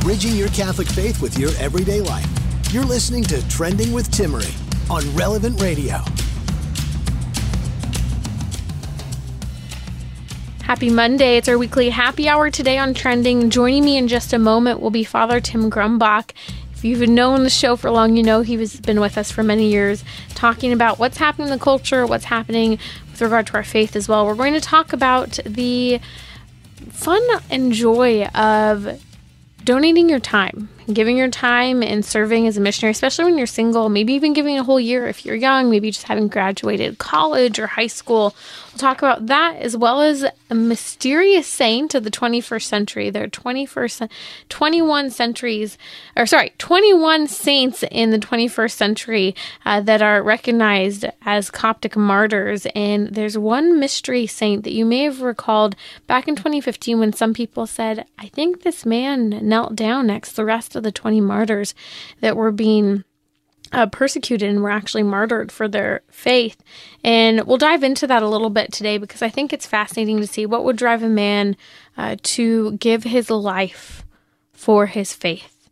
Bridging your Catholic faith with your everyday life. You're listening to Trending with Timmerie on Relevant Radio. Happy Monday. It's our weekly happy hour today on Trending. Joining me in just a moment will be Father Tim Grumbach. If you've known the show for long, you know he's been with us for many years, talking about what's happening in the culture, what's happening with regard to our faith as well. We're going to talk about the fun and joy of donating your time, giving your time and serving as a missionary, especially when you're single, maybe even giving a whole year if you're young, maybe just having graduated college or high school. We'll talk about that as well as a mysterious saint of the 21st century. There are 21st, 21 centuries, or sorry, 21 saints in the 21st century uh, that are recognized as Coptic martyrs. And there's one mystery saint that you may have recalled back in 2015 when some people said, I think this man knelt down next to the rest of the 20 martyrs that were being uh, persecuted and were actually martyred for their faith. And we'll dive into that a little bit today because I think it's fascinating to see what would drive a man uh, to give his life for his faith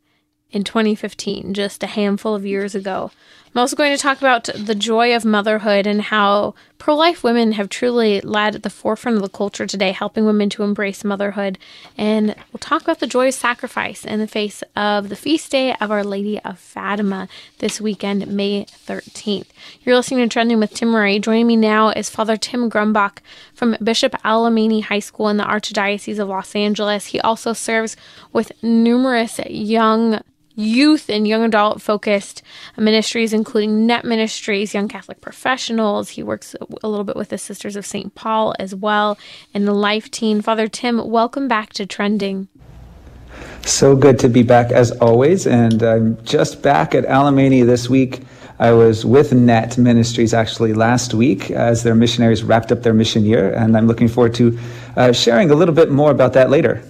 in 2015, just a handful of years ago. I'm also going to talk about the joy of motherhood and how pro life women have truly led at the forefront of the culture today, helping women to embrace motherhood. And we'll talk about the joy of sacrifice in the face of the feast day of Our Lady of Fatima this weekend, May 13th. You're listening to Trending with Timmerie. Joining me now is Father Tim Grumbach from Bishop Alemany High School in the Archdiocese of Los Angeles. He also serves with numerous young youth and young adult focused ministries, including Net Ministries, Young Catholic Professionals. He works a little bit with the Sisters of St. Paul as well, and the Life Teen. Father Tim, welcome back to Trending. So good to be back as always, and I'm just back at Alemany this week. I was with Net Ministries actually last week as their missionaries wrapped up their mission year, and I'm looking forward to uh, sharing a little bit more about that later.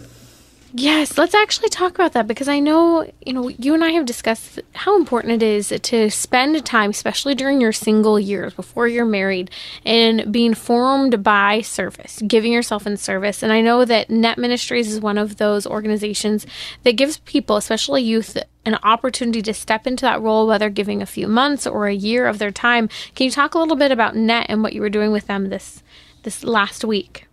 Yes, let's actually talk about that because I know, you know, you and I have discussed how important it is to spend time, especially during your single years before you're married, and being formed by service, giving yourself in service. And I know that Net Ministries is one of those organizations that gives people, especially youth, an opportunity to step into that role, whether giving a few months or a year of their time. Can you talk a little bit about Net and what you were doing with them this this last week?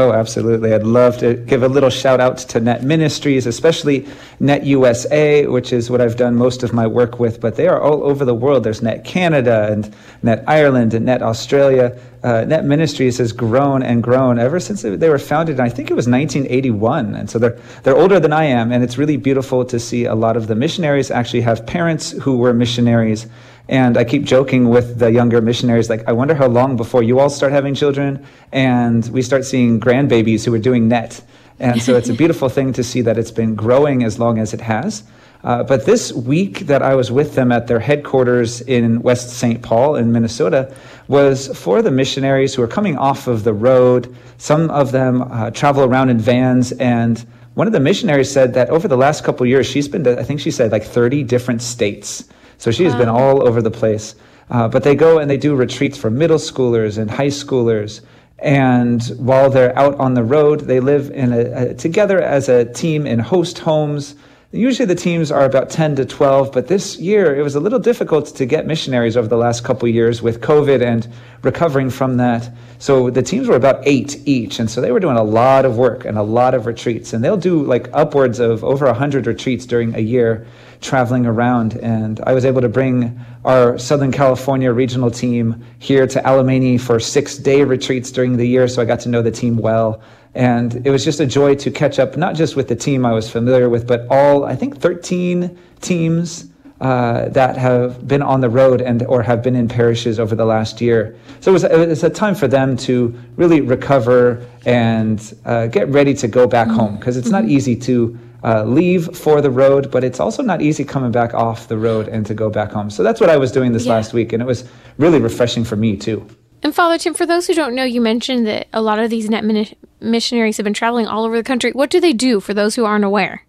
Oh, absolutely. I'd love to give a little shout out to Net Ministries, especially Net USA, which is what I've done most of my work with, but they are all over the world. There's Net Canada and Net Ireland and Net Australia. Uh, Net Ministries has grown and grown ever since they were founded. I think it was 1981. And so they're, they're older than I am. And it's really beautiful to see a lot of the missionaries actually have parents who were missionaries and I keep joking with the younger missionaries, like, I wonder how long before you all start having children and we start seeing grandbabies who are doing net. And so it's a beautiful thing to see that it's been growing as long as it has. Uh, but this week that I was with them at their headquarters in West St. Paul in Minnesota was for the missionaries who are coming off of the road. Some of them uh, travel around in vans. And one of the missionaries said that over the last couple years, she's been to, I think she said like 30 different states. So she's wow. been all over the place. Uh, but they go and they do retreats for middle schoolers and high schoolers. And while they're out on the road, they live in a, a, together as a team in host homes. Usually the teams are about 10 to 12, but this year it was a little difficult to get missionaries over the last couple years with COVID and recovering from that. So the teams were about eight each. And so they were doing a lot of work and a lot of retreats. And they'll do like upwards of over 100 retreats during a year traveling around. And I was able to bring our Southern California regional team here to Alemany for six day retreats during the year. So I got to know the team well. And it was just a joy to catch up, not just with the team I was familiar with, but all, I think, 13 teams uh, that have been on the road and or have been in parishes over the last year. So it was, it was a time for them to really recover and uh, get ready to go back home because it's not mm-hmm. easy to uh, leave for the road, but it's also not easy coming back off the road and to go back home. So that's what I was doing this yeah. last week, and it was really refreshing for me too. And Father Tim, for those who don't know, you mentioned that a lot of these net missionaries have been traveling all over the country. What do they do for those who aren't aware?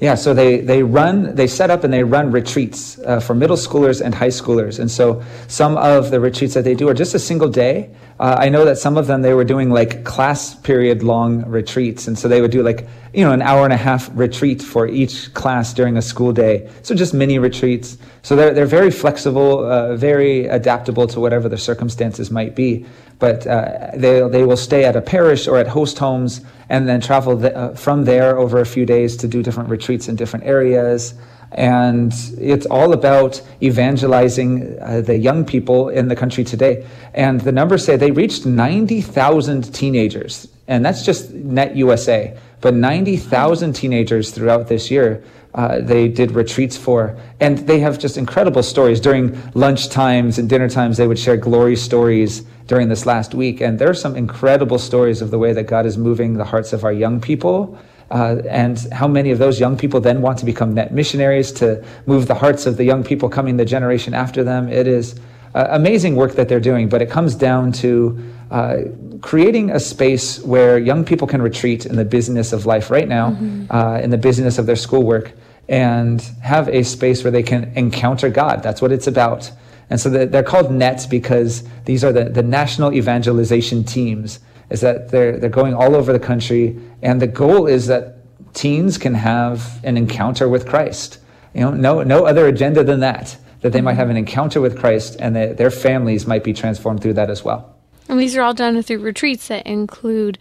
Yeah, so they, they run, they set up and they run retreats uh, for middle schoolers and high schoolers. And so some of the retreats that they do are just a single day. Uh, I know that some of them they were doing like class period long retreats. And so they would do like, you know, an hour and a half retreat for each class during a school day. So just mini retreats. So they're, they're very flexible, uh, very adaptable to whatever the circumstances might be. But uh, they, they will stay at a parish or at host homes and then travel the, uh, from there over a few days to do different retreats in different areas. And it's all about evangelizing uh, the young people in the country today. And the numbers say they reached 90,000 teenagers. And that's just Net USA. But 90,000 teenagers throughout this year uh, they did retreats for. And they have just incredible stories. During lunch times and dinner times, they would share glory stories during this last week. And there are some incredible stories of the way that God is moving the hearts of our young people. Uh, and how many of those young people then want to become net missionaries to move the hearts of the young people coming the generation after them. It is uh, amazing work that they're doing, but it comes down to uh, creating a space where young people can retreat in the business of life right now, mm-hmm. Uh, in the business of their schoolwork, and have a space where they can encounter God. That's what it's about. And so they're called NETs because these are the, the national evangelization teams, is that they're, they're going all over the country. And the goal is that teens can have an encounter with Christ. You know, no, no other agenda than that, that they might have an encounter with Christ and that their families might be transformed through that as well. And these are all done through retreats that include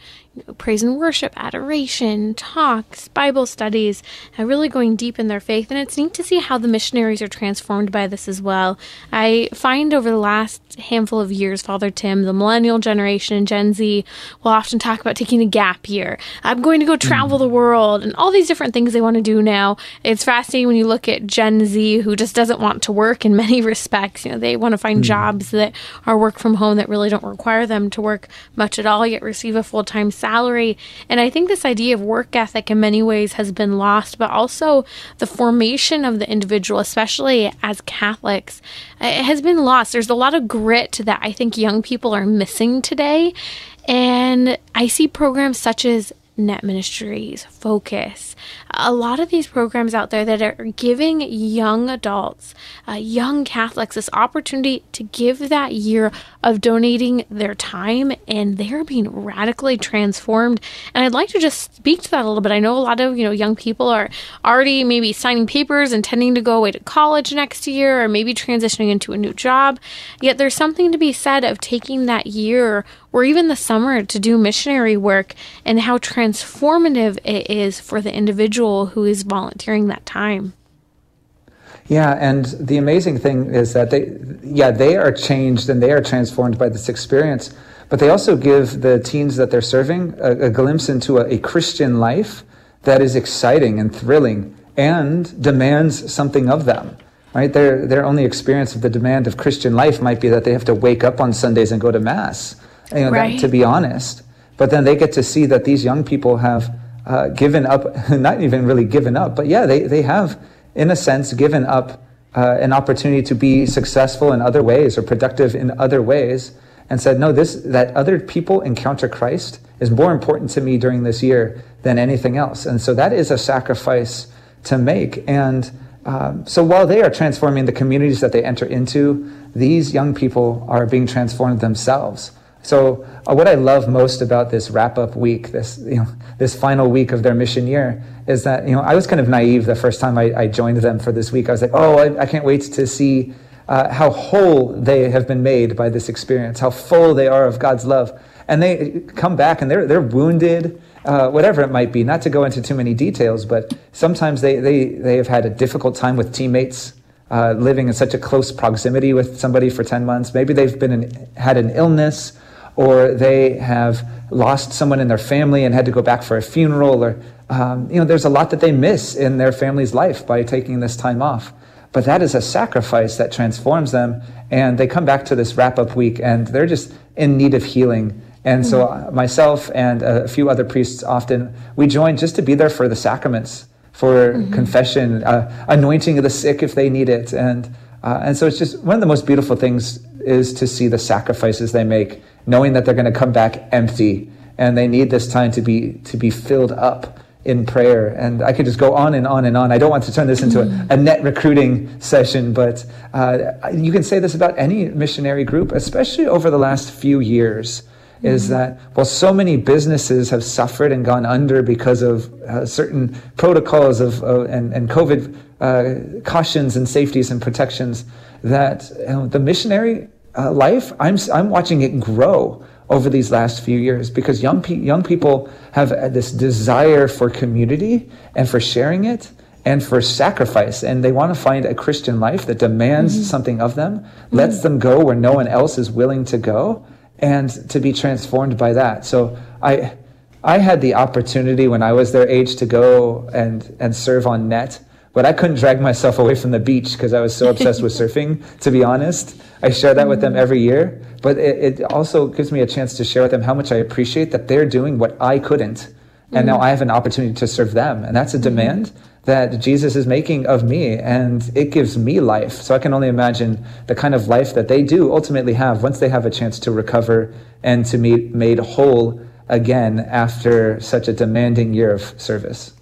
praise and worship, adoration, talks, Bible studies, uh, really going deep in their faith. And it's neat to see how the missionaries are transformed by this as well. I find over the last handful of years, Father Tim, the millennial generation and Gen Z will often talk about taking a gap year. I'm going to go travel the world and all these different things they want to do now. It's fascinating when you look at Gen Z who just doesn't want to work in many respects. You know, they want to find mm. jobs that are work from home that really don't require them to work much at all, yet receive a full time salary. And I think this idea of work ethic in many ways has been lost, but also the formation of the individual, especially as Catholics, uh, it has been lost. There's a lot of grit that I think young people are missing today. And I see programs such as Net Ministries, Focus, a lot of these programs out there that are giving young adults, uh, young Catholics, this opportunity to give that year of donating their time, and they're being radically transformed. And I'd like to just speak to that a little bit. I know a lot of you know young people are already maybe signing papers, intending to go away to college next year, or maybe transitioning into a new job. Yet there's something to be said of taking that year or even the summer to do missionary work and how transformative it is for the individual who is volunteering that time. Yeah, and the amazing thing is that they, yeah, they are changed and they are transformed by this experience, but they also give the teens that they're serving a, a glimpse into a, a Christian life that is exciting and thrilling and demands something of them right? Their, their only experience of the demand of Christian life might be that they have to wake up on Sundays and go to Mass you know, right. that, to be honest. But then they get to see that these young people have uh, given up, not even really given up, but yeah, they, they have, in a sense, given up uh, an opportunity to be successful in other ways or productive in other ways and said, no, this, that other people encounter Christ is more important to me during this year than anything else. And so that is a sacrifice to make. And um, so while they are transforming the communities that they enter into, these young people are being transformed themselves. So uh, what I love most about this wrap up week, this you know this final week of their mission year, is that you know I was kind of naive the first time I, I joined them for this week. I was like, oh, I, I can't wait to see uh, how whole they have been made by this experience, how full they are of God's love, and they come back and they're they're wounded. Uh, whatever it might be, not to go into too many details, but sometimes they, they, they have had a difficult time with teammates, uh, living in such a close proximity with somebody for 10 months. Maybe they've been had an illness or they have lost someone in their family and had to go back for a funeral, or um, you know, there's a lot that they miss in their family's life by taking this time off. But that is a sacrifice that transforms them, and they come back to this wrap up week and they're just in need of healing. And so uh, myself and a few other priests often we join just to be there for the sacraments, for mm-hmm. confession, uh, anointing of the sick if they need it, and uh, and so it's just one of the most beautiful things is to see the sacrifices they make, knowing that they're going to come back empty, and they need this time to be to be filled up in prayer. And I could just go on and on and on. I don't want to turn this into a, a net recruiting session, but uh, you can say this about any missionary group, especially over the last few years is that while so many businesses have suffered and gone under because of uh, certain protocols of and, and COVID uh, cautions and safeties and protections, that you know, the missionary uh, life, I'm, I'm watching it grow over these last few years because young, pe- young people have this desire for community and for sharing it and for sacrifice. And they want to find a Christian life that demands mm-hmm. something of them, mm-hmm. lets them go where no one else is willing to go and to be transformed by that. So I, I had the opportunity when I was their age to go and, and serve on net, but I couldn't drag myself away from the beach because I was so obsessed with surfing, to be honest. I share that with them every year, but it, it, also gives me a chance to share with them how much I appreciate that they're doing what I couldn't. And mm-hmm. now I have an opportunity to serve them. And that's a demand that Jesus is making of me, and it gives me life. So I can only imagine the kind of life that they do ultimately have once they have a chance to recover and to be made whole again after such a demanding year of service.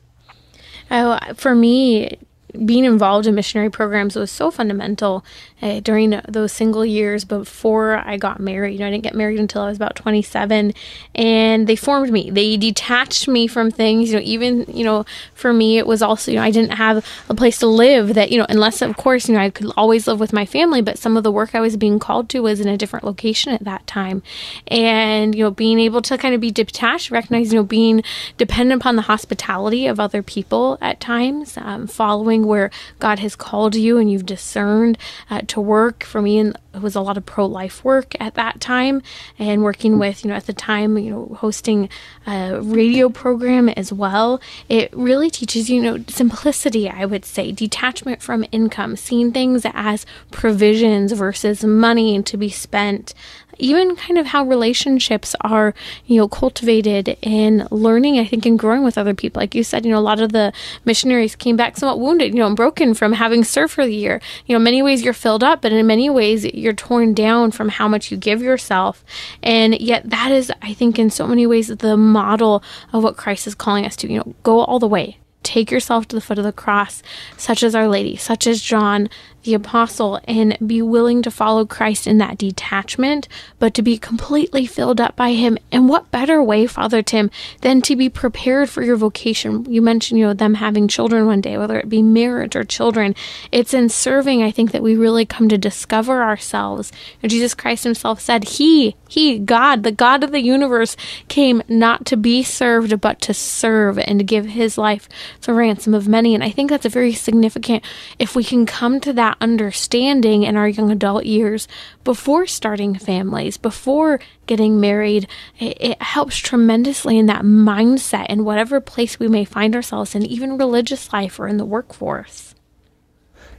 Oh, for me, being involved in missionary programs was so fundamental uh, during those single years before I got married. You know, I didn't get married until I was about 27, and they formed me. They detached me from things. You know, even you know, for me, it was also you know I didn't have a place to live. That you know, unless of course you know I could always live with my family, but some of the work I was being called to was in a different location at that time, and you know, being able to kind of be detached, recognize you know, being dependent upon the hospitality of other people at times, um, following where God has called you and you've discerned uh, to work. For me, and it was a lot of pro life work at that time, and working with you know at the time you know hosting a radio program as well. It really teaches you know simplicity. I would say detachment from income, seeing things as provisions versus money to be spent even kind of how relationships are, you know, cultivated in learning, I think, and growing with other people. Like you said, you know, a lot of the missionaries came back somewhat wounded, you know, and broken from having served for the year. You know, many ways you're filled up, but in many ways you're torn down from how much you give yourself. And yet that is, I think, in so many ways the model of what Christ is calling us to, you know, go all the way. Take yourself to the foot of the cross, such as Our Lady, such as John, the apostle and be willing to follow Christ in that detachment, but to be completely filled up by him. And what better way, Father Tim, than to be prepared for your vocation? You mentioned, you know, them having children one day, whether it be marriage or children. It's in serving, I think, that we really come to discover ourselves. And Jesus Christ himself said, He, He, God, the God of the universe, came not to be served, but to serve and to give his life the ransom of many. And I think that's a very significant, if we can come to that that understanding in our young adult years before starting families, before getting married, it, it helps tremendously in that mindset in whatever place we may find ourselves in, even religious life or in the workforce.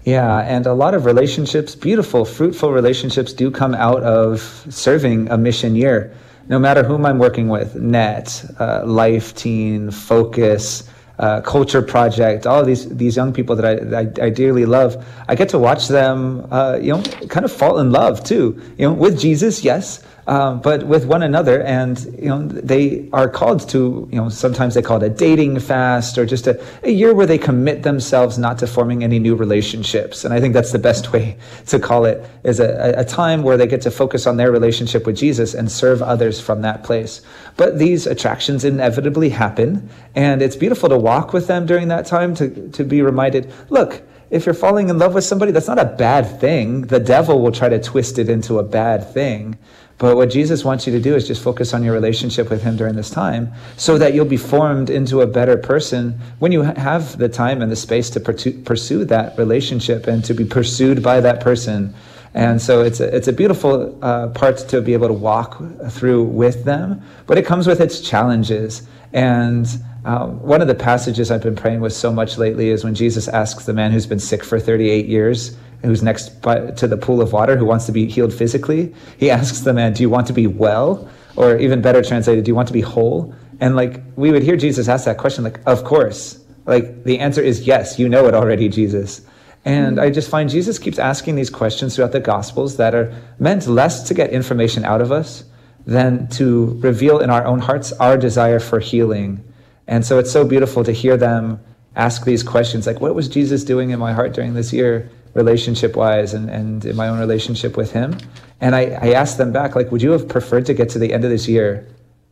Yeah, and a lot of relationships, beautiful, fruitful relationships, do come out of serving a mission year. No matter whom I'm working with, NET, uh, Life Teen, Focus, uh, culture project, all of these these young people that I, I, I dearly love, I get to watch them, uh, you know, kind of fall in love too, you know, with Jesus, yes, um, but with one another. And, you know, they are called to, you know, sometimes they call it a dating fast or just a, a year where they commit themselves not to forming any new relationships. And I think that's the best way to call it is a, a time where they get to focus on their relationship with Jesus and serve others from that place. But these attractions inevitably happen. And it's beautiful to walk with them during that time to, to be reminded, look, if you're falling in love with somebody, that's not a bad thing. The devil will try to twist it into a bad thing. But what Jesus wants you to do is just focus on your relationship with Him during this time so that you'll be formed into a better person when you have the time and the space to pursue that relationship and to be pursued by that person. And so it's a, it's a beautiful uh, part to be able to walk through with them, but it comes with its challenges. And uh, one of the passages I've been praying with so much lately is when Jesus asks the man who's been sick for 38 years, who's next by, to the pool of water, who wants to be healed physically. He asks the man, Do you want to be well? Or even better translated, do you want to be whole? And like we would hear Jesus ask that question, like, of course. Like the answer is yes, you know it already, Jesus. And I just find Jesus keeps asking these questions throughout the Gospels that are meant less to get information out of us than to reveal in our own hearts our desire for healing. And so it's so beautiful to hear them ask these questions like, what was Jesus doing in my heart during this year, relationship wise, and, and in my own relationship with Him? And I, I asked them back, like, would you have preferred to get to the end of this year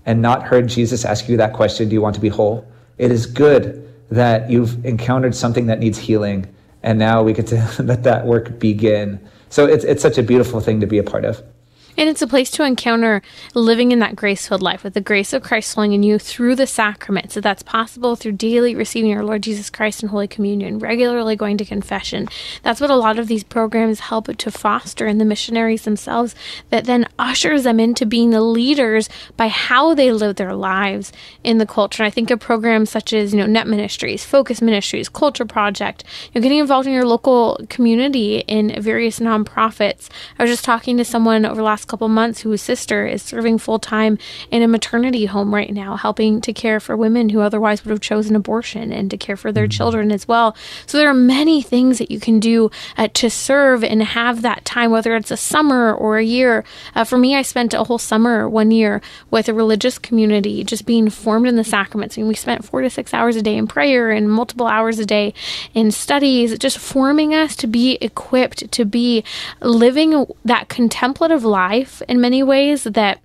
and not heard Jesus ask you that question, do you want to be whole? It is good that you've encountered something that needs healing and now we get to let that work begin. So it's it's such a beautiful thing to be a part of. And it's a place to encounter living in that grace filled life with the grace of Christ flowing in you through the sacrament. So that's possible through daily receiving our Lord Jesus Christ in Holy Communion, regularly going to confession. That's what a lot of these programs help to foster in the missionaries themselves, that then ushers them into being the leaders by how they live their lives in the culture. And I think of programs such as, you know, Net Ministries, Focus Ministries, Culture Project, you know, getting involved in your local community in various nonprofits. I was just talking to someone over last couple months whose sister is serving full time in a maternity home right now, helping to care for women who otherwise would have chosen abortion and to care for their mm-hmm. children as well. So there are many things that you can do uh, to serve and have that time, whether it's a summer or a year. Uh, for me, I spent a whole summer one year with a religious community, just being formed in the sacraments. I mean, we spent four to six hours a day in prayer and multiple hours a day in studies, just forming us to be equipped to be living that contemplative life life in many ways that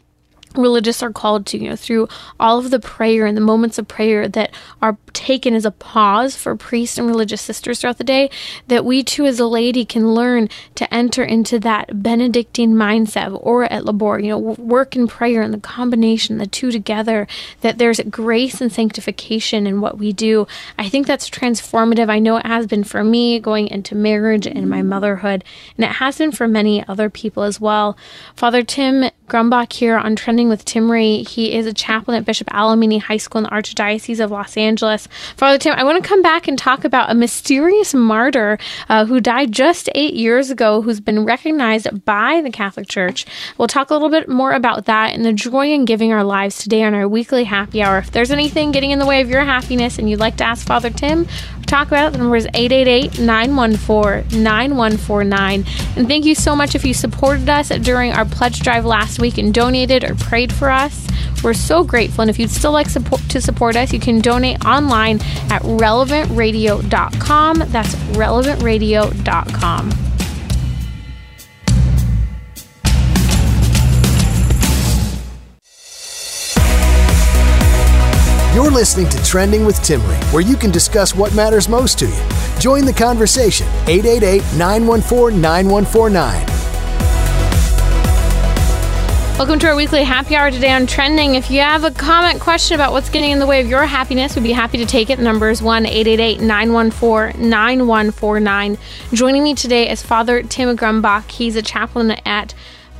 religious are called to, you know, through all of the prayer and the moments of prayer that are taken as a pause for priests and religious sisters throughout the day, that we too as a lady can learn to enter into that Benedictine mindset ora et labora, you know, work and prayer and the combination, the two together, that there's grace and sanctification in what we do. I think that's transformative. I know it has been for me going into marriage and my motherhood, and it has been for many other people as well. Father Tim Grumbach here on Trending with Timmerie. He is a chaplain at Bishop Alemany High School in the Archdiocese of Los Angeles. Father Tim, I want to come back and talk about a mysterious martyr uh, who died just eight years ago, who's been recognized by the Catholic Church. We'll talk a little bit more about that and the joy in giving our lives today on our weekly happy hour. If there's anything getting in the way of your happiness and you'd like to ask Father Tim, talk about it. The number is 888 914 9149. And thank you so much if you supported us during our pledge drive last week and donated or prayed for us. We're so grateful. And if you'd still like support, to support us, you can donate online at relevantradio.com. That's relevantradio.com. You're listening to Trending with Timmerie, where you can discuss what matters most to you. Join the conversation 888 914 9149. Welcome to our weekly happy hour today on trending. If you have a comment, question about what's getting in the way of your happiness, we'd be happy to take it. The number is 1 888 914 9149. Joining me today is Father Tim Grumbach. He's a chaplain at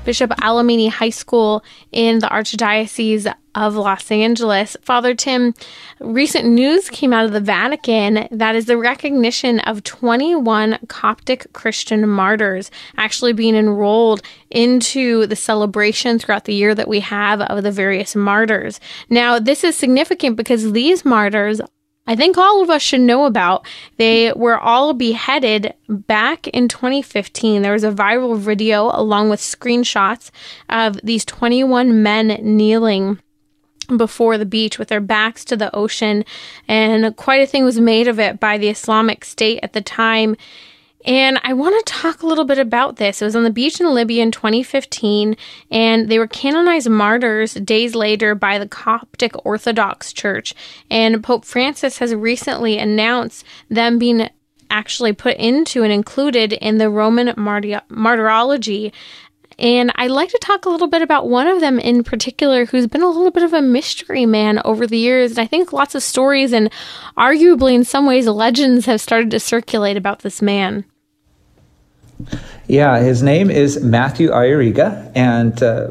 Bishop Alemany High School in the Archdiocese of Los Angeles. Father Tim, recent news came out of the Vatican that is the recognition of 21 Coptic Christian martyrs actually being enrolled into the celebration throughout the year that we have of the various martyrs. Now, this is significant because these martyrs I think all of us should know about. They were all beheaded back in 2015. There was a viral video along with screenshots of these 21 men kneeling before the beach with their backs to the ocean, and quite a thing was made of it by the Islamic State at the time. And I want to talk a little bit about this. It was on the beach in Libya in 2015, and they were canonized martyrs days later by the Coptic Orthodox Church. And Pope Francis has recently announced them being actually put into and included in the Roman martyr- martyrology. And I'd like to talk a little bit about one of them in particular who's been a little bit of a mystery man over the years. And I think lots of stories and arguably in some ways legends have started to circulate about this man. Yeah, his name is Matthew Ayariga, and uh,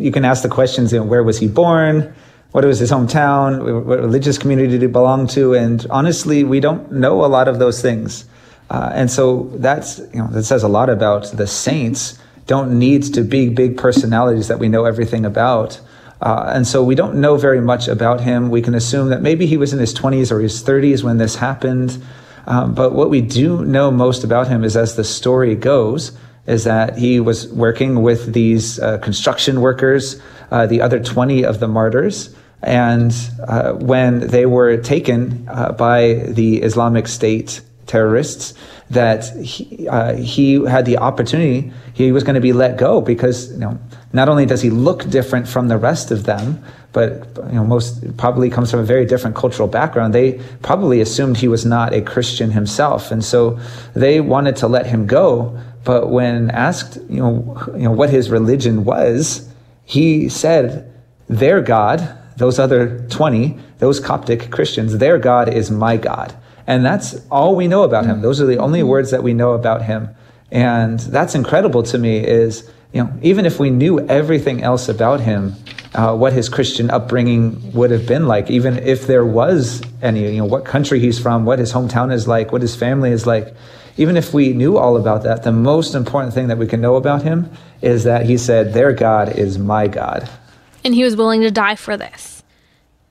you can ask the questions: you know, where was he born? What was his hometown? What religious community did he belong to? And honestly, we don't know a lot of those things, uh, and so that's you know that says a lot about the saints. Don't need to be big personalities that we know everything about. Uh, and so we don't know very much about him. We can assume that maybe he was in his 20s or his 30s when this happened. Um, but what we do know most about him is as the story goes, is that he was working with these uh, construction workers, uh, the other 20 of the martyrs. And uh, when they were taken uh, by the Islamic State terrorists, that he, uh, he had the opportunity, he was going to be let go because, you know, not only does he look different from the rest of them, but you know, most probably comes from a very different cultural background. They probably assumed he was not a Christian himself, and so they wanted to let him go. But when asked, you know, you know what his religion was, he said, "Their God, those other twenty, those Coptic Christians, their God is my God." And that's all we know about him. Those are the only words that we know about him. And that's incredible to me is, you know, even if we knew everything else about him, uh, what his Christian upbringing would have been like, even if there was any, you know, what country he's from, what his hometown is like, what his family is like, even if we knew all about that, the most important thing that we can know about him is that he said, Their God is my God. And he was willing to die for this.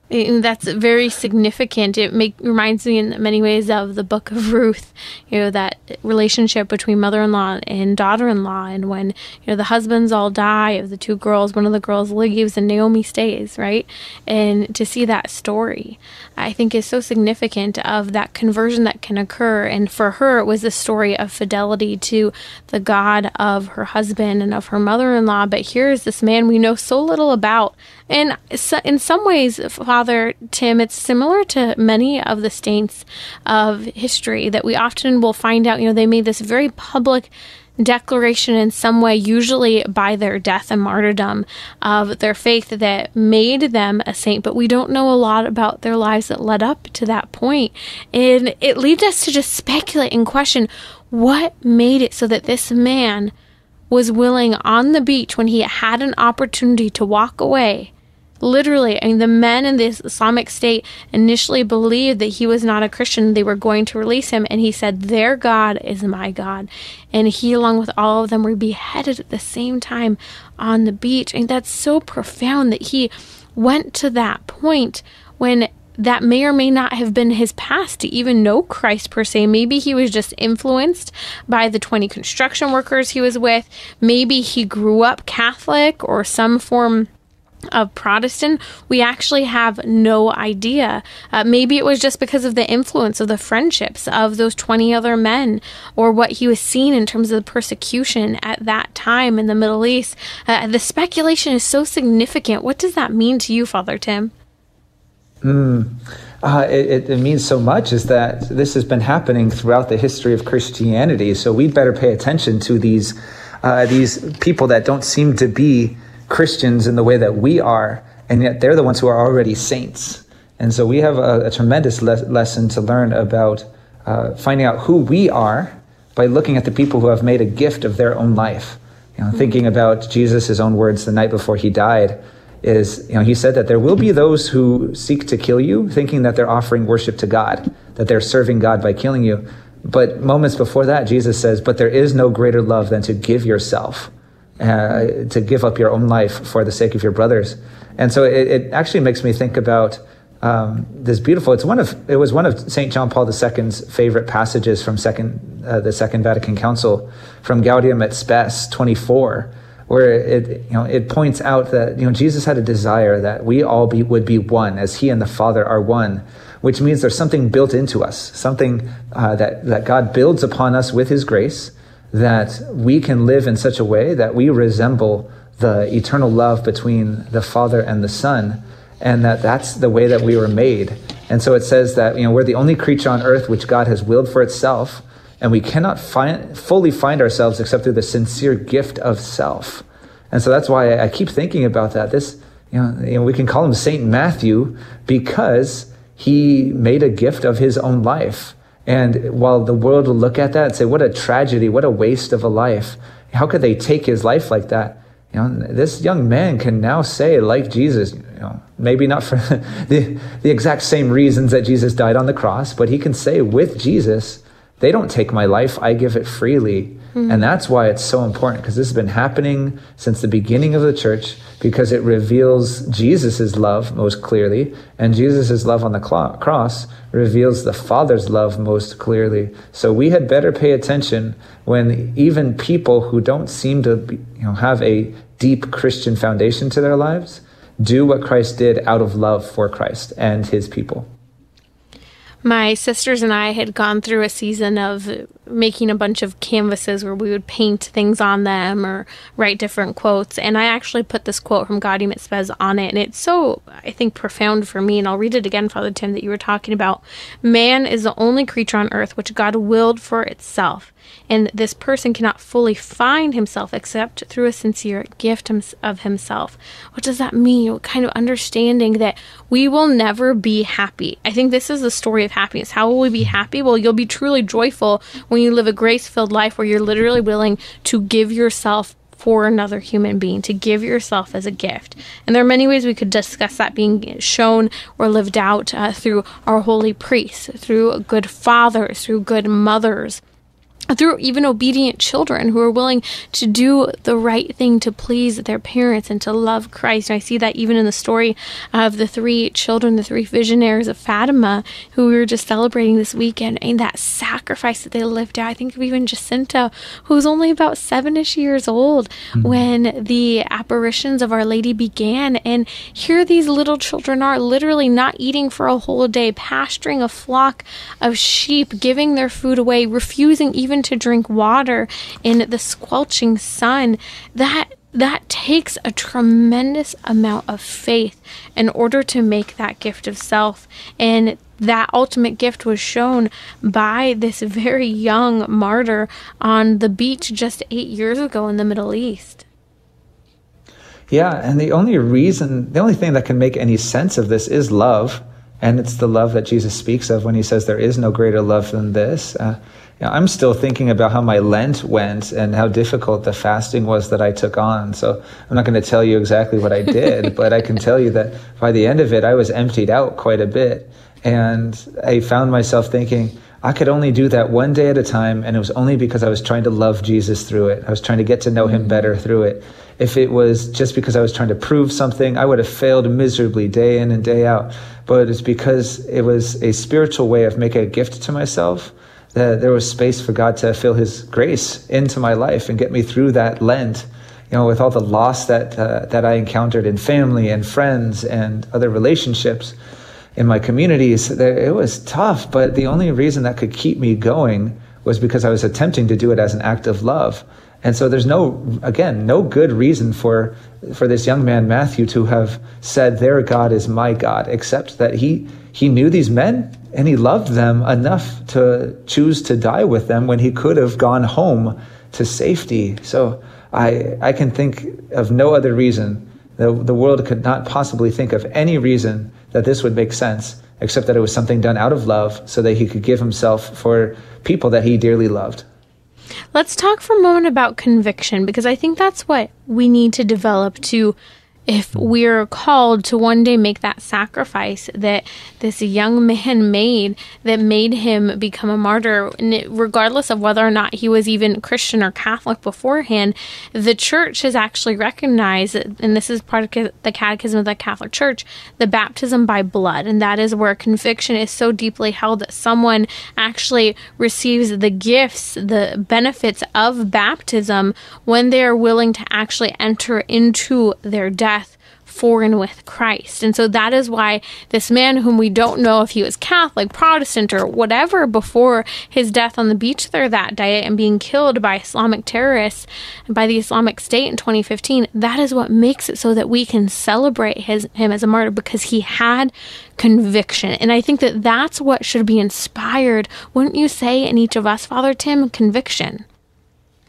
And that's very significant. It make, reminds me in many ways of the book of Ruth, you know, that relationship between mother in law and daughter in law. And when, you know, the husbands all die of the two girls, one of the girls leaves and Naomi stays, right? And to see that story, I think is so significant of that conversion that can occur. And for her, it was a story of fidelity to the God of her husband and of her mother in law. But here is this man we know so little about. And in some ways, Father Tim, it's similar to many of the saints of history that we often will find out, you know, they made this very public declaration in some way, usually by their death and martyrdom of their faith that made them a saint, but we don't know a lot about their lives that led up to that point. And it leads us to just speculate and question what made it so that this man was willing on the beach when he had an opportunity to walk away Literally, I mean, the men in the Islamic State initially believed that he was not a Christian. They were going to release him, and he said, Their God is my God. And he, along with all of them, were beheaded at the same time on the beach. And that's so profound that he went to that point when that may or may not have been his past to even know Christ per se. Maybe he was just influenced by the 20 construction workers he was with. Maybe he grew up Catholic or some form of Protestant, we actually have no idea. Uh, maybe it was just because of the influence of the friendships of those 20 other men or what he was seeing in terms of the persecution at that time in the Middle East. Uh, the speculation is so significant. What does that mean to you, Father Tim? Mm. Uh, it, it, means so much is that this has been happening throughout the history of Christianity. So we'd better pay attention to these uh, these people that don't seem to be Christians in the way that we are, and yet they're the ones who are already saints. And so we have a, a tremendous le- lesson to learn about uh, finding out who we are by looking at the people who have made a gift of their own life. You know, thinking about Jesus' own words the night before he died is, you know, he said that there will be those who seek to kill you, thinking that they're offering worship to God, that they're serving God by killing you. But moments before that, Jesus says, but there is no greater love than to give yourself uh, to give up your own life for the sake of your brothers. And so it, it actually makes me think about um, this beautiful. It's one of it was one of Saint John Paul II's favorite passages from second uh, the Second Vatican Council, from Gaudium et Spes 24, where it you know it points out that you know Jesus had a desire that we all be would be one as He and the Father are one, which means there's something built into us, something uh, that that God builds upon us with His grace that we can live in such a way that we resemble the eternal love between the Father and the Son, and that that's the way that we were made. And so it says that you know we're the only creature on earth which God has willed for itself, and we cannot find, fully find ourselves except through the sincere gift of self. And so that's why I keep thinking about that. This, you know, you know we can call him Saint Matthew because he made a gift of his own life and while the world will look at that and say, what a tragedy, what a waste of a life. How could they take his life like that? You know, this young man can now say, like Jesus, you know, maybe not for the, the exact same reasons that Jesus died on the cross, but he can say with Jesus they don't take my life, I give it freely. Mm-hmm. And that's why it's so important because this has been happening since the beginning of the church because it reveals Jesus' love most clearly. And Jesus' love on the cross reveals the Father's love most clearly. So we had better pay attention when even people who don't seem to be, you know, have a deep Christian foundation to their lives do what Christ did out of love for Christ and his people my sisters and I had gone through a season of making a bunch of canvases where we would paint things on them or write different quotes. And I actually put this quote from Gaudium et Spes on it. And it's so, I think, profound for me. And I'll read it again, Father Tim, that you were talking about. Man is the only creature on earth which God willed for itself and this person cannot fully find himself except through a sincere gift of himself. What does that mean? What kind of understanding that we will never be happy? I think this is the story of happiness. How will we be happy? Well, you'll be truly joyful when you live a grace filled life where you're literally willing to give yourself for another human being, to give yourself as a gift. And there are many ways we could discuss that being shown or lived out uh, through our holy priests, through good fathers, through good mothers through even obedient children who are willing to do the right thing to please their parents and to love Christ. And I see that even in the story of the three children, the three visionaries of Fatima, who we were just celebrating this weekend, and that sacrifice that they lived out. I think of even Jacinta, who was only about seven ish years old mm-hmm. when the apparitions of Our Lady began. And here these little children are literally not eating for a whole day, pasturing a flock of sheep, giving their food away, refusing even even to drink water in the squelching sun, that that takes a tremendous amount of faith in order to make that gift of self. And that ultimate gift was shown by this very young martyr on the beach just eight years ago in the Middle East. Yeah, and the only reason, the only thing that can make any sense of this is love. And it's the love that Jesus speaks of when he says, There is no greater love than this. Uh, you know, I'm still thinking about how my Lent went and how difficult the fasting was that I took on. So I'm not going to tell you exactly what I did, but I can tell you that by the end of it, I was emptied out quite a bit. And I found myself thinking, I could only do that one day at a time, and it was only because I was trying to love Jesus through it. I was trying to get to know him mm. better through it. If it was just because I was trying to prove something, I would have failed miserably day in and day out. But it's because it was a spiritual way of making a gift to myself that there was space for God to fill His grace into my life and get me through that Lent. You know, with all the loss that uh, that I encountered in family and friends and other relationships in my communities, it was tough. But the only reason that could keep me going was because I was attempting to do it as an act of love. And so there's no, again, no good reason for for this young man Matthew to have said, "Their God is my God," except that he he knew these men and he loved them enough to choose to die with them when he could have gone home to safety. So I, I can think of no other reason. The, the world could not possibly think of any reason that this would make sense except that it was something done out of love so that he could give himself for people that he dearly loved. Let's talk for a moment about conviction because I think that's what we need to develop to if we're called to one day make that sacrifice that this young man made that made him become a martyr. Regardless of whether or not he was even christian or catholic beforehand the church has actually recognized and this is part of the catechism of the catholic church the baptism by blood. And that is where conviction is so deeply held that someone actually receives the gifts the benefits of baptism when they are willing to actually enter into their death for and with Christ. And so that is why this man, whom we don't know if he was Catholic, Protestant, or whatever before his death on the beach there that day and being killed by Islamic terrorists and by the Islamic State in 2015, that is what makes it so that we can celebrate his, him as a martyr because he had conviction. And I think that that's what should be inspired, wouldn't you say, in each of us, Father Tim? Conviction.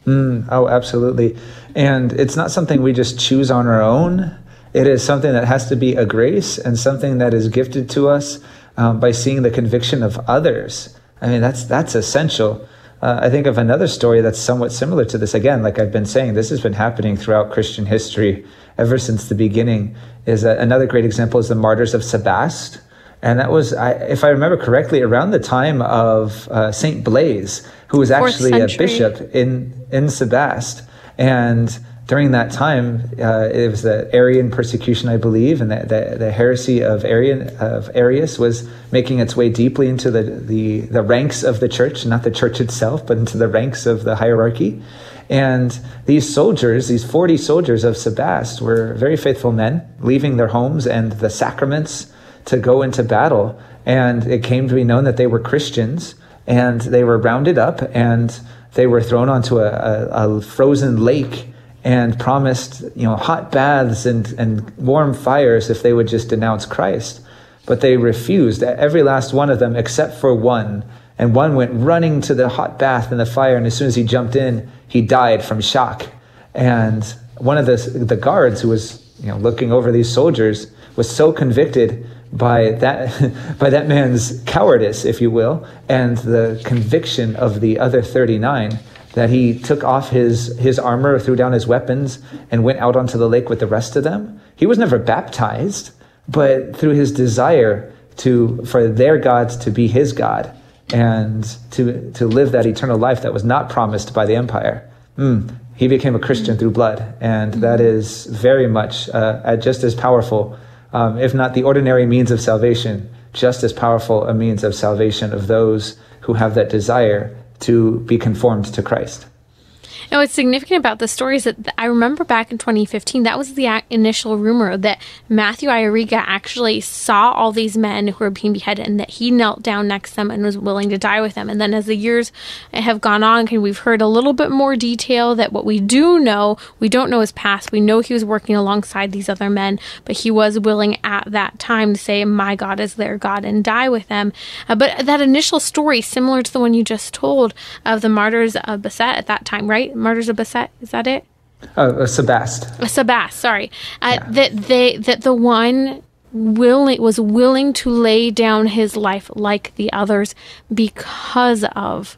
Mm, oh, absolutely. And it's not something we just choose on our own. It is something that has to be a grace and something that is gifted to us um, by seeing the conviction of others. I mean, that's that's essential. Uh, I think of another story that's somewhat similar to this. Again, like I've been saying, this has been happening throughout Christian history ever since the beginning. Is another great example is the martyrs of Sebaste. And that was, I, if I remember correctly, around the time of uh, Saint Blaise, who was actually a bishop in in Sebaste, and during that time, uh, it was the Arian persecution, I believe, and the, the, the, heresy of Arian of Arius was making its way deeply into the, the, the ranks of the church, not the church itself, but into the ranks of the hierarchy. And these soldiers, these 40 soldiers of Sebaste, were very faithful men, leaving their homes and the sacraments to go into battle. And it came to be known that they were Christians, and they were rounded up and they were thrown onto a, a, a frozen lake and promised, you know, hot baths and, and warm fires if they would just denounce Christ. But they refused, every last one of them, except for one. And one went running to the hot bath and the fire, and as soon as he jumped in, he died from shock. And one of the, the guards who was, you know, looking over these soldiers was so convicted by that, by that man's cowardice, if you will, and the conviction of the other 39 that he took off his, his armor, threw down his weapons, and went out onto the lake with the rest of them. He was never baptized, but through his desire to, for their God to be his God and to, to live that eternal life that was not promised by the empire. Mm, he became a Christian through blood, and that is very much uh, just as powerful, um, if not the ordinary means of salvation, just as powerful a means of salvation of those who have that desire to be conformed to Christ. And what's significant about the story is that I remember back in 2015, that was the initial rumor that Matthew Ayariga actually saw all these men who were being beheaded and that he knelt down next to them and was willing to die with them. And then as the years have gone on, we've heard a little bit more detail that what we do know, we don't know his past. We know he was working alongside these other men, but he was willing at that time to say, My God is their God and die with them. Uh, but that initial story, similar to the one you just told of the martyrs of Basset at that time, right? Martyrs of Basset. Is that it? Oh, uh, Sebast. Uh, Sebaste. Sorry. Uh, yeah. That they that the one willing was willing to lay down his life like the others because of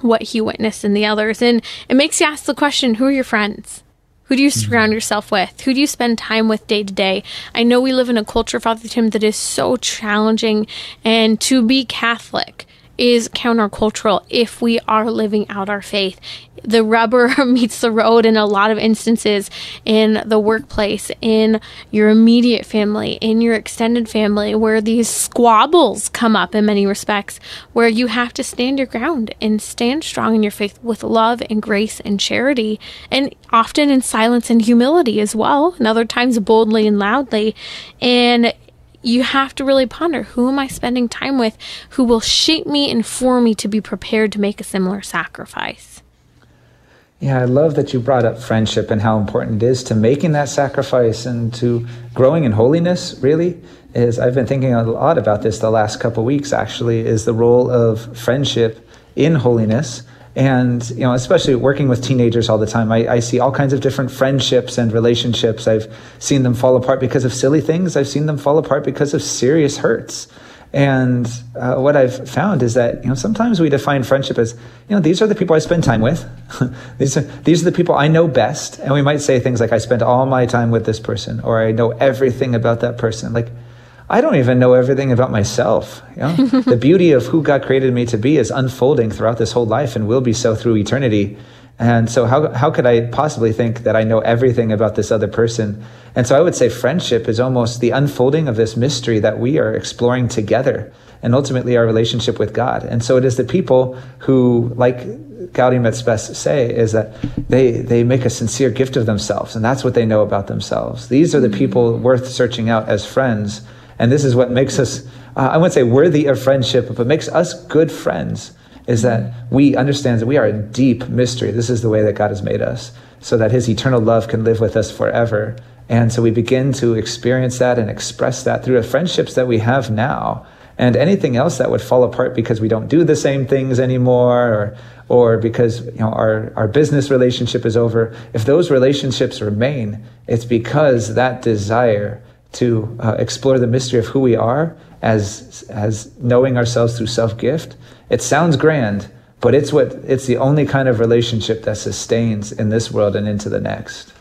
what he witnessed in the others, and it makes you ask the question: Who are your friends? Who do you mm-hmm. surround yourself with? Who do you spend time with day to day? I know we live in a culture, Father Tim, that is so challenging, and to be Catholic is countercultural if we are living out our faith. The rubber meets the road in a lot of instances in the workplace, in your immediate family, in your extended family, where these squabbles come up in many respects, where you have to stand your ground and stand strong in your faith with love and grace and charity, and often in silence and humility as well, and other times boldly and loudly. And you have to really ponder who am I spending time with who will shape me and form me to be prepared to make a similar sacrifice. Yeah, I love that you brought up friendship and how important it is to making that sacrifice and to growing in holiness, really. Is I've been thinking a lot about this the last couple weeks actually, is the role of friendship in holiness and you know especially working with teenagers all the time I, I, see all kinds of different friendships and relationships. I've seen them fall apart because of silly things. I've seen them fall apart because of serious hurts. And uh, what i've found is that you know sometimes we define friendship as you know these are the people i spend time with. These are these are the people i know best. And we might say things like i spend all my time with this person or i know everything about that person. Like I don't even know everything about myself. You know? the beauty of who God created me to be is unfolding throughout this whole life and will be so through eternity. And so how, how could I possibly think that I know everything about this other person? And so I would say friendship is almost the unfolding of this mystery that we are exploring together and ultimately our relationship with God. And so it is the people who, like Gaudium et Spes say, is that they, they make a sincere gift of themselves and that's what they know about themselves. These are the hmm. people worth searching out as friends and this is what makes us, uh, I wouldn't say worthy of friendship, but makes us good friends is that we understand that we are a deep mystery. This is the way that God has made us, so that His eternal love can live with us forever. And so we begin to experience that and express that through the friendships that we have now. And anything else that would fall apart because we don't do the same things anymore or, or because you know, our, our business relationship is over, if those relationships remain, it's because that desire to uh, explore the mystery of who we are as as knowing ourselves through self-gift. It sounds grand, but it's what it's the only kind of relationship that sustains in this world and into the next.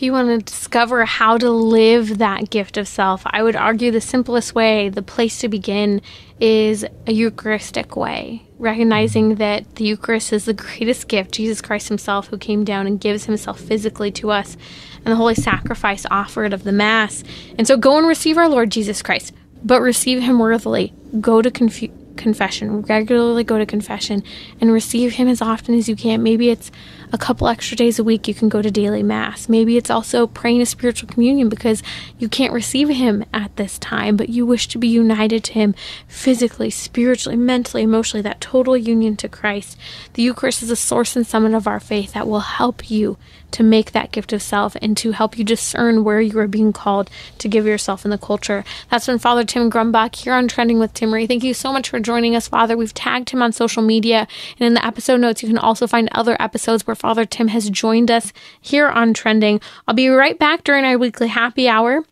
If you want to discover how to live that gift of self, I would argue the simplest way, the place to begin, is a Eucharistic way, recognizing that the Eucharist is the greatest gift, Jesus Christ Himself, who came down and gives Himself physically to us, and the holy sacrifice offered of the Mass. And so go and receive our Lord Jesus Christ, but receive Him worthily. Go to confession, regularly go to confession, and receive Him as often as you can. Maybe it's a couple extra days a week you can go to daily mass. Maybe it's also praying a spiritual communion because you can't receive him at this time, but you wish to be united to him physically, spiritually, mentally, emotionally, that total union to Christ. The Eucharist is a source and summit of our faith that will help you to make that gift of self and to help you discern where you are being called to give yourself in the culture. That's been Father Tim Grumbach here on Trending with Timmerie. Thank you so much for joining us, Father. We've tagged him on social media, and in the episode notes, you can also find other episodes where Father Tim has joined us here on Trending. I'll be right back during our weekly happy hour.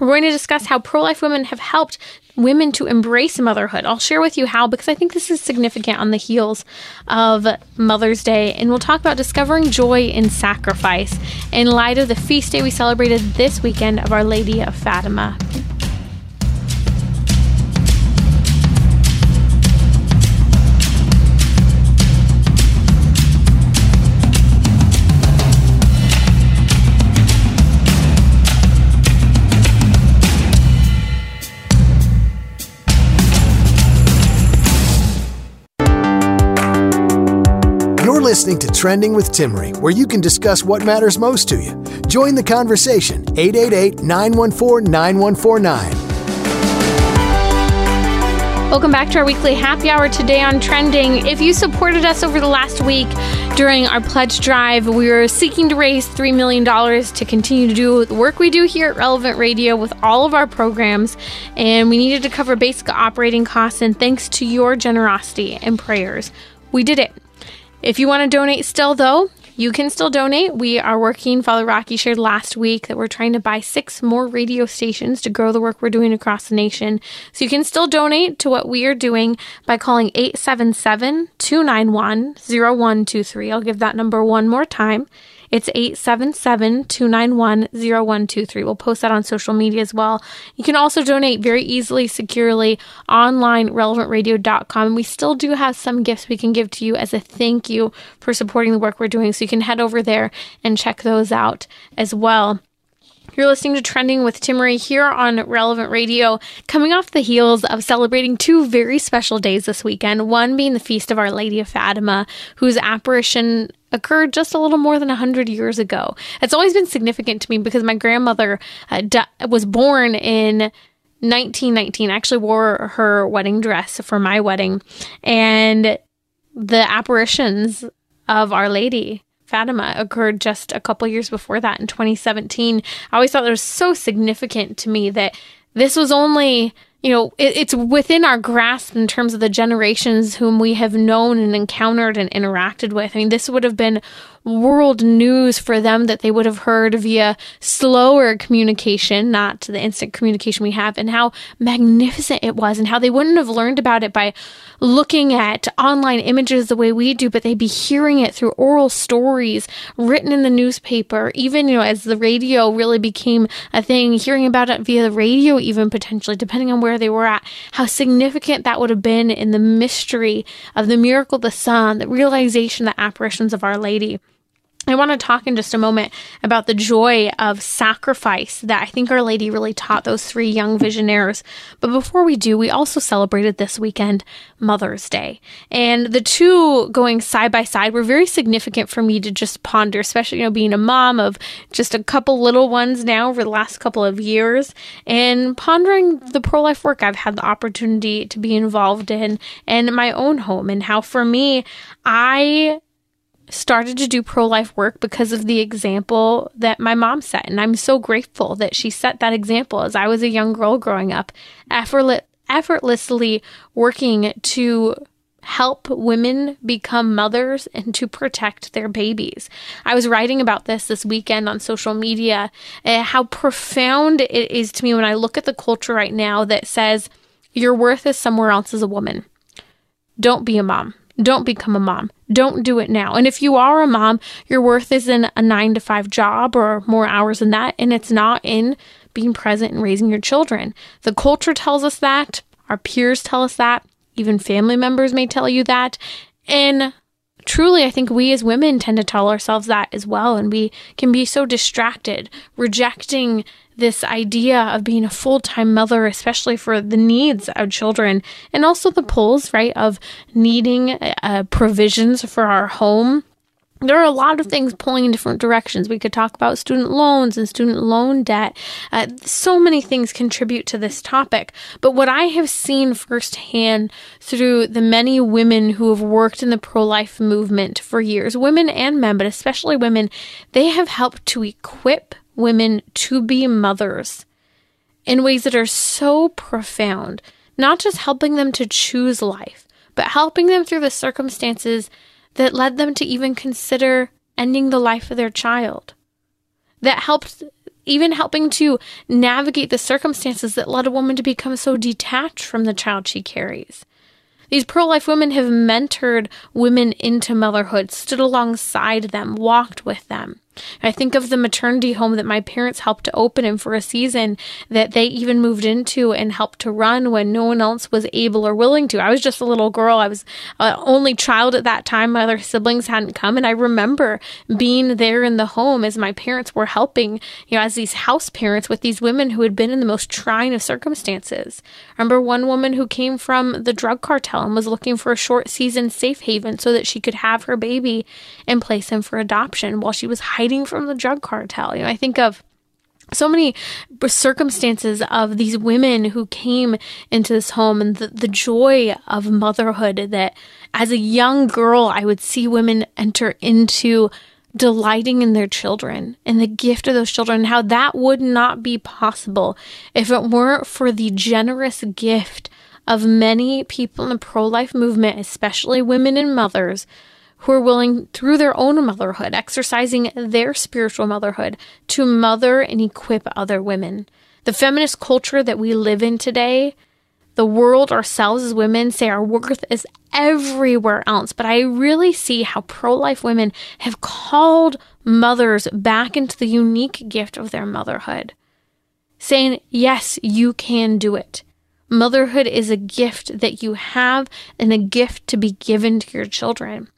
We're going to discuss how pro life women have helped women to embrace motherhood. I'll share with you how because I think this is significant on the heels of Mother's Day. And we'll talk about discovering joy in sacrifice in light of the feast day we celebrated this weekend of Our Lady of Fatima. Listening to Trending with Timmerie, where you can discuss what matters most to you. Join the conversation 888 914 9149. Welcome back to our weekly happy hour today on Trending. If you supported us over the last week during our pledge drive, we were seeking to raise $3 million to continue to do the work we do here at Relevant Radio with all of our programs. And we needed to cover basic operating costs. And thanks to your generosity and prayers, we did it. If you want to donate still, though, you can still donate. We are working, Father Rocky shared last week that we're trying to buy six more radio stations to grow the work we're doing across the nation. So you can still donate to what we are doing by calling 877 291 0123. I'll give that number one more time. It's 877 291 0123. We'll post that on social media as well. You can also donate very easily, securely online, relevantradio.com. We still do have some gifts we can give to you as a thank you for supporting the work we're doing. So you can head over there and check those out as well. You're listening to Trending with Timmerie here on Relevant Radio, coming off the heels of celebrating two very special days this weekend. One being the Feast of Our Lady of Fatima, whose apparition occurred just a little more than 100 years ago. It's always been significant to me because my grandmother uh, was born in 1919. I actually wore her wedding dress for my wedding. And the apparitions of Our Lady Fatima occurred just a couple years before that in 2017. I always thought it was so significant to me that this was only you know, it, it's within our grasp in terms of the generations whom we have known and encountered and interacted with. I mean, this would have been world news for them that they would have heard via slower communication, not the instant communication we have, and how magnificent it was, and how they wouldn't have learned about it by looking at online images the way we do, but they'd be hearing it through oral stories written in the newspaper, even, you know, as the radio really became a thing, hearing about it via the radio, even potentially, depending on where they were at, how significant that would have been in the mystery of the miracle of the sun, the realization, the apparitions of Our Lady. I want to talk in just a moment about the joy of sacrifice that I think Our Lady really taught those three young visionaries. But before we do, we also celebrated this weekend Mother's Day. And the two going side by side were very significant for me to just ponder, especially, you know, being a mom of just a couple little ones now over the last couple of years and pondering the pro life work I've had the opportunity to be involved in and my own home and how for me, I started to do pro life work because of the example that my mom set. And I'm so grateful that she set that example as I was a young girl growing up, effortlessly working to help women become mothers and to protect their babies. I was writing about this this weekend on social media, uh, how profound it is to me when I look at the culture right now that says your worth is somewhere else as a woman. Don't be a mom. Don't become a mom. don't do it now. And if you are a mom, your worth is in a nine to five job or more hours than that, and it's not in being present and raising your children. The culture tells us that, our peers tell us that, even family members may tell you that. And truly, I think we as women tend to tell ourselves that as well. And we can be so distracted, rejecting this idea of being a full time mother, especially for the needs of children, and also the pulls, right, of needing uh, provisions for our home there are a lot of things pulling in different directions. We could talk about student loans and student loan debt. Uh, so many things contribute to this topic. But what I have seen firsthand through the many women who have worked in the pro life movement for years, women and men, but especially women, they have helped to equip women to be mothers in ways that are so profound, not just helping them to choose life, but helping them through the circumstances that led them to even consider ending the life of their child. That helped, even helping to navigate the circumstances that led a woman to become so detached from the child she carries. These pro life women have mentored women into motherhood, stood alongside them, walked with them. I think of the maternity home that my parents helped to open and for a season that they even moved into and helped to run when no one else was able or willing to. I was just a little girl. I was uh, only child at that time. My other siblings hadn't come. And I remember being there in the home as my parents were helping, you know, as these house parents with these women who had been in the most trying of circumstances. I remember one woman who came from the drug cartel and was looking for a short season safe haven so that she could have her baby and place him for adoption while she was hiding hiding from the drug cartel. You know, I think of so many circumstances of these women who came into this home and the, the joy of motherhood that as a young girl I would see women enter into delighting in their children and the gift of those children, how that would not be possible if it weren't for the generous gift of many people in the pro life movement, especially women and mothers, who are willing, through their own motherhood, exercising their spiritual motherhood, to mother and equip other women. The feminist culture that we live in today, the world, ourselves as women, say our worth is everywhere else. But I really see how pro life women have called mothers back into the unique gift of their motherhood, saying, Yes, you can do it. Motherhood is a gift that you have and a gift to be given to your children.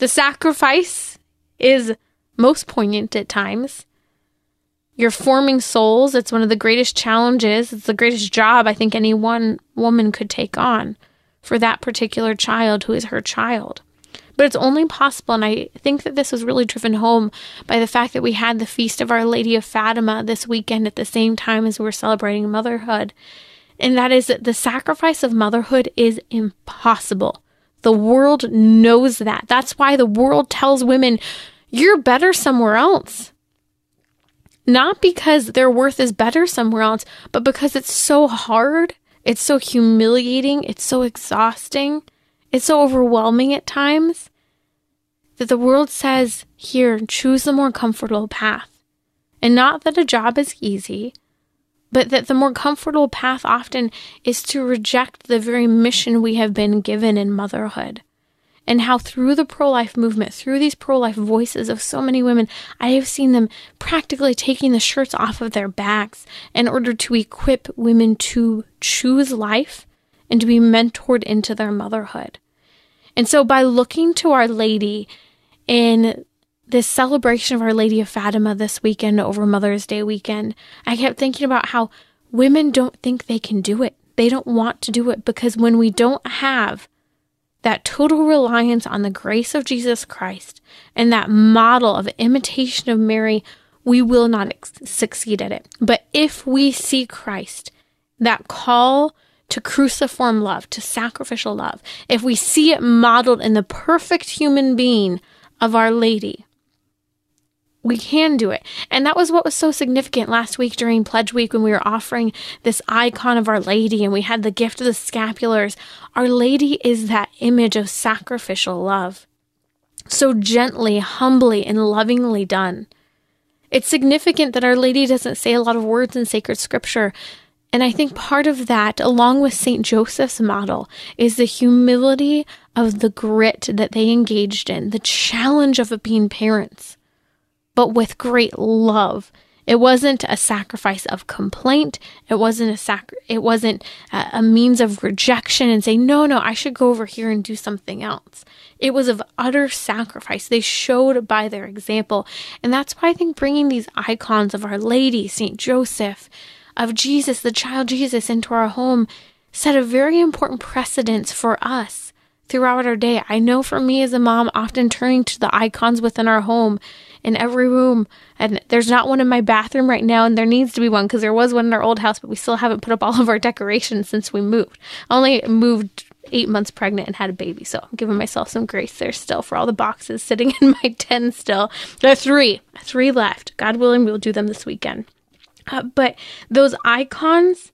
The sacrifice is most poignant at times. You're forming souls. It's one of the greatest challenges. It's the greatest job I think any one woman could take on for that particular child who is her child. But it's only possible, and I think that this was really driven home by the fact that we had the Feast of Our Lady of Fatima this weekend at the same time as we we're celebrating motherhood. And that is that the sacrifice of motherhood is impossible. The world knows that. That's why the world tells women, you're better somewhere else. Not because their worth is better somewhere else, but because it's so hard, it's so humiliating, it's so exhausting, it's so overwhelming at times that the world says, here, choose the more comfortable path. And not that a job is easy, but that the more comfortable path often is to reject the very mission we have been given in motherhood. And how through the pro life movement, through these pro life voices of so many women, I have seen them practically taking the shirts off of their backs in order to equip women to choose life and to be mentored into their motherhood. And so by looking to Our Lady in this celebration of Our Lady of Fatima this weekend over Mother's Day weekend, I kept thinking about how women don't think they can do it. They don't want to do it because when we don't have that total reliance on the grace of Jesus Christ and that model of imitation of Mary, we will not ex- succeed at it. But if we see Christ, that call to cruciform love, to sacrificial love, if we see it modeled in the perfect human being of Our Lady, we can do it. And that was what was so significant last week during Pledge Week when we were offering this icon of Our Lady and we had the gift of the scapulars. Our Lady is that image of sacrificial love. So gently, humbly, and lovingly done. It's significant that Our Lady doesn't say a lot of words in sacred scripture. And I think part of that, along with St. Joseph's model, is the humility of the grit that they engaged in, the challenge of being parents, but with great love. It wasn't a sacrifice of complaint. It wasn't a sac- it wasn't a, a means of rejection and saying, no, no, I should go over here and do something else. It was of utter sacrifice. They showed by their example. And that's why I think bringing these icons of Our Lady, St. Joseph, of Jesus, the child Jesus, into our home set a very important precedence for us throughout our day. I know for me as a mom, often turning to the icons within our home in every room. And there's not one in my bathroom right now, and there needs to be one because there was one in our old house, but we still haven't put up all of our decorations since we moved. I only moved eight months pregnant and had a baby, so I'm giving myself some grace there still for all the boxes sitting in my den still. There are three, three left. God willing, we'll do them this weekend. Uh, but those icons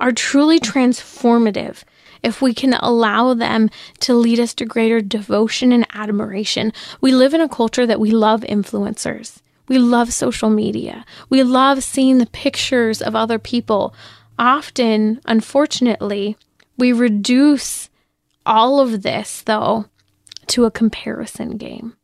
are truly transformative if we can allow them to lead us to greater devotion and admiration. We live in a culture that we love influencers. We love social media. We love seeing the pictures of other people. Often, unfortunately, we reduce all of this, though, to a comparison game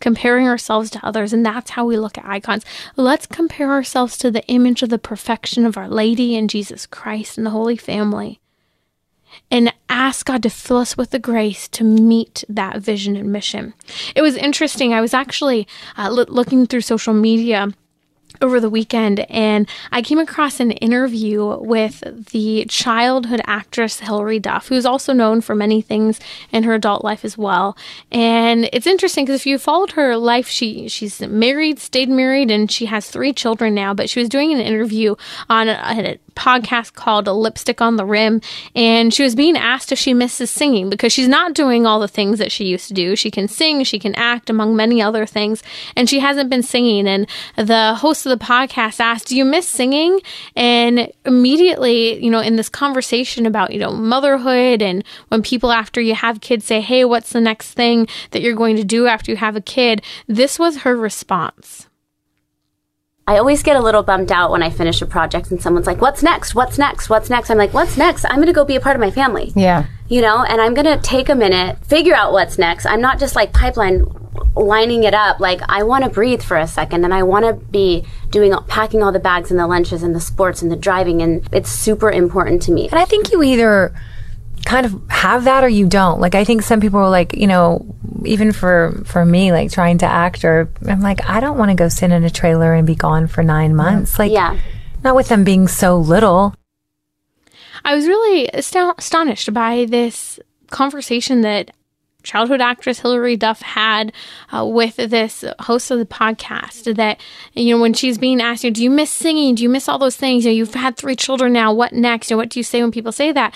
comparing ourselves to others, and that's how we look at icons. Let's compare ourselves to the image of the perfection of Our Lady and Jesus Christ and the Holy Family. And ask God to fill us with the grace to meet that vision and mission. It was interesting. I was actually uh, looking through social media over the weekend and I came across an interview with the childhood actress Hilary Duff, who's also known for many things in her adult life as well. And it's interesting because if you followed her life, she she's married, stayed married, and she has three children now. But she was doing an interview on a, a podcast called Lipstick on the Rim, and she was being asked if she misses singing because she's not doing all the things that she used to do. She can sing, she can act, among many other things, and she hasn't been singing. And the host the podcast asked, Do you miss singing? And immediately, you know, in this conversation about, you know, motherhood and when people after you have kids say, Hey, what's the next thing that you're going to do after you have a kid? This was her response. I always get a little bummed out when I finish a project and someone's like, What's next? What's next? What's next? I'm like, What's next? I'm going to go be a part of my family. Yeah. You know, and I'm going to take a minute, figure out what's next. I'm not just like pipeline lining it up. Like, I want to breathe for a second and I want to be doing, packing all the bags and the lunches and the sports and the driving. And it's super important to me. And I think you either kind of have that or you don't. Like I think some people are like, you know, even for for me like trying to act or I'm like I don't want to go sit in a trailer and be gone for 9 months. Like yeah. not with them being so little. I was really astonished by this conversation that childhood actress Hilary Duff had uh, with this host of the podcast that, you know, when she's being asked, you know, do you miss singing? Do you miss all those things? You know, you've had three children now. What next? You know, what do you say when people say that?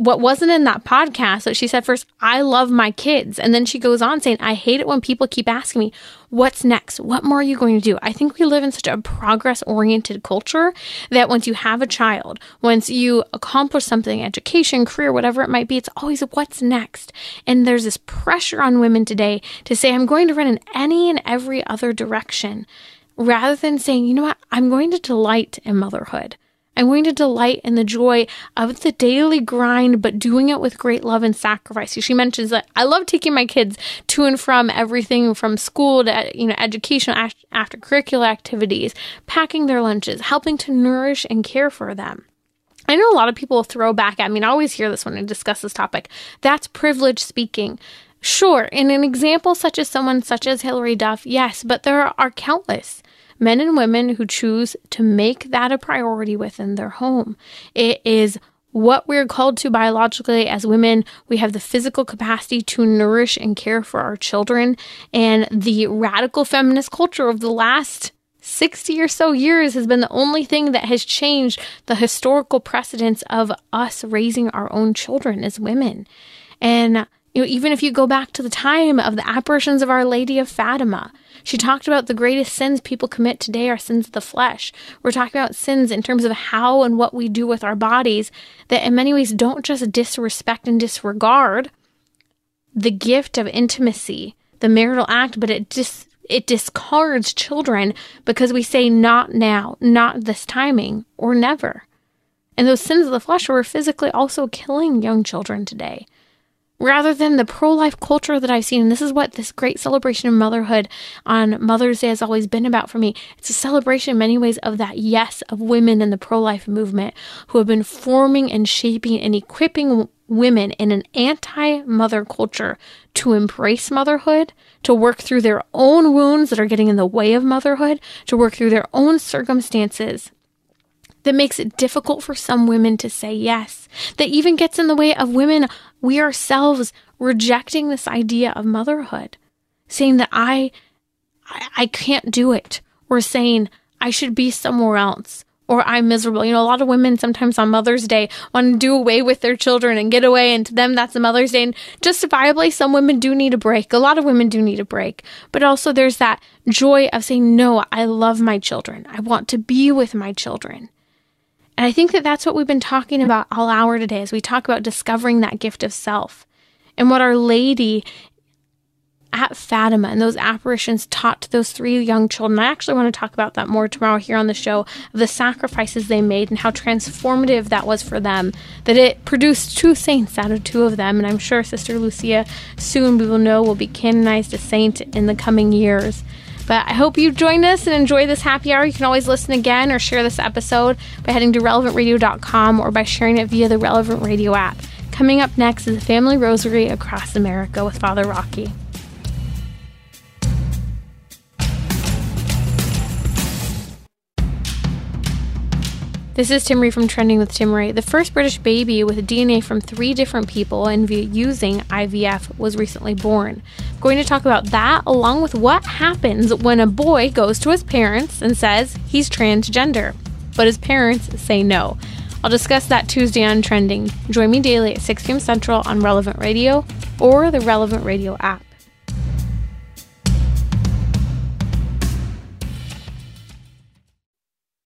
What wasn't in that podcast that she said first, I love my kids. And then she goes on saying, I hate it when people keep asking me, what's next? What more are you going to do? I think we live in such a progress oriented culture that once you have a child, once you accomplish something, education, career, whatever it might be, it's always what's next. And there's this pressure on women today to say, I'm going to run in any and every other direction rather than saying, you know what? I'm going to delight in motherhood. I'm going to delight in the joy of the daily grind, but doing it with great love and sacrifice. She mentions that I love taking my kids to and from everything from school to you know education, after curricular activities, packing their lunches, helping to nourish and care for them. I know a lot of people throw back at me, and I always hear this when I discuss this topic. That's privilege speaking. Sure, in an example such as someone such as Hilary Duff, yes, but there are countless men and women who choose to make that a priority within their home. It is what we're called to biologically as women. We have the physical capacity to nourish and care for our children. And the radical feminist culture of the last 60 or so years has been the only thing that has changed the historical precedence of us raising our own children as women. And you know, even if you go back to the time of the apparitions of Our Lady of Fatima, she talked about the greatest sins people commit today are sins of the flesh. We're talking about sins in terms of how and what we do with our bodies that in many ways don't just disrespect and disregard the gift of intimacy, the marital act, but it just it discards children because we say not now, not this timing, or never. And those sins of the flesh were physically also killing young children today rather than the pro life culture that I've seen. And this is what this great celebration of motherhood on Mother's Day has always been about for me. It's a celebration in many ways of that yes of women in the pro life movement who have been forming and shaping and equipping women in an anti mother culture to embrace motherhood, to work through their own wounds that are getting in the way of motherhood, to work through their own circumstances that makes it difficult for some women to say yes, that even gets in the way of women, we ourselves rejecting this idea of motherhood, saying that I, I, I can't do it, or saying I should be somewhere else, or I'm miserable. You know, a lot of women sometimes on Mother's Day want to do away with their children and get away, and to them that's a Mother's Day. And justifiably, some women do need a break. A lot of women do need a break. But also, there's that joy of saying, No, I love my children. I want to be with my children. And I think that that's what we've been talking about all hour today as we talk about discovering that gift of self and what Our Lady at Fatima and those apparitions taught to those three young children. I actually want to talk about that more tomorrow here on the show of the sacrifices they made and how transformative that was for them. That it produced two saints out of two of them. And I'm sure Sister Lucia soon we will know will be canonized a saint in the coming years. But I hope you joined us and enjoy this happy hour. You can always listen again or share this episode by heading to relevantradio.com or by sharing it via the Relevant Radio app. Coming up next is a family rosary across America with Father Rocky. This is Tim Timmerie from Trending with Tim Timmerie. The first British baby with DNA from three different people and using IVF was recently born. I'm going to talk about that along with what happens when a boy goes to his parents and says he's transgender, but his parents say no. I'll discuss that Tuesday on Trending. Join me daily at 6 p.m. Central on Relevant Radio or the Relevant Radio app.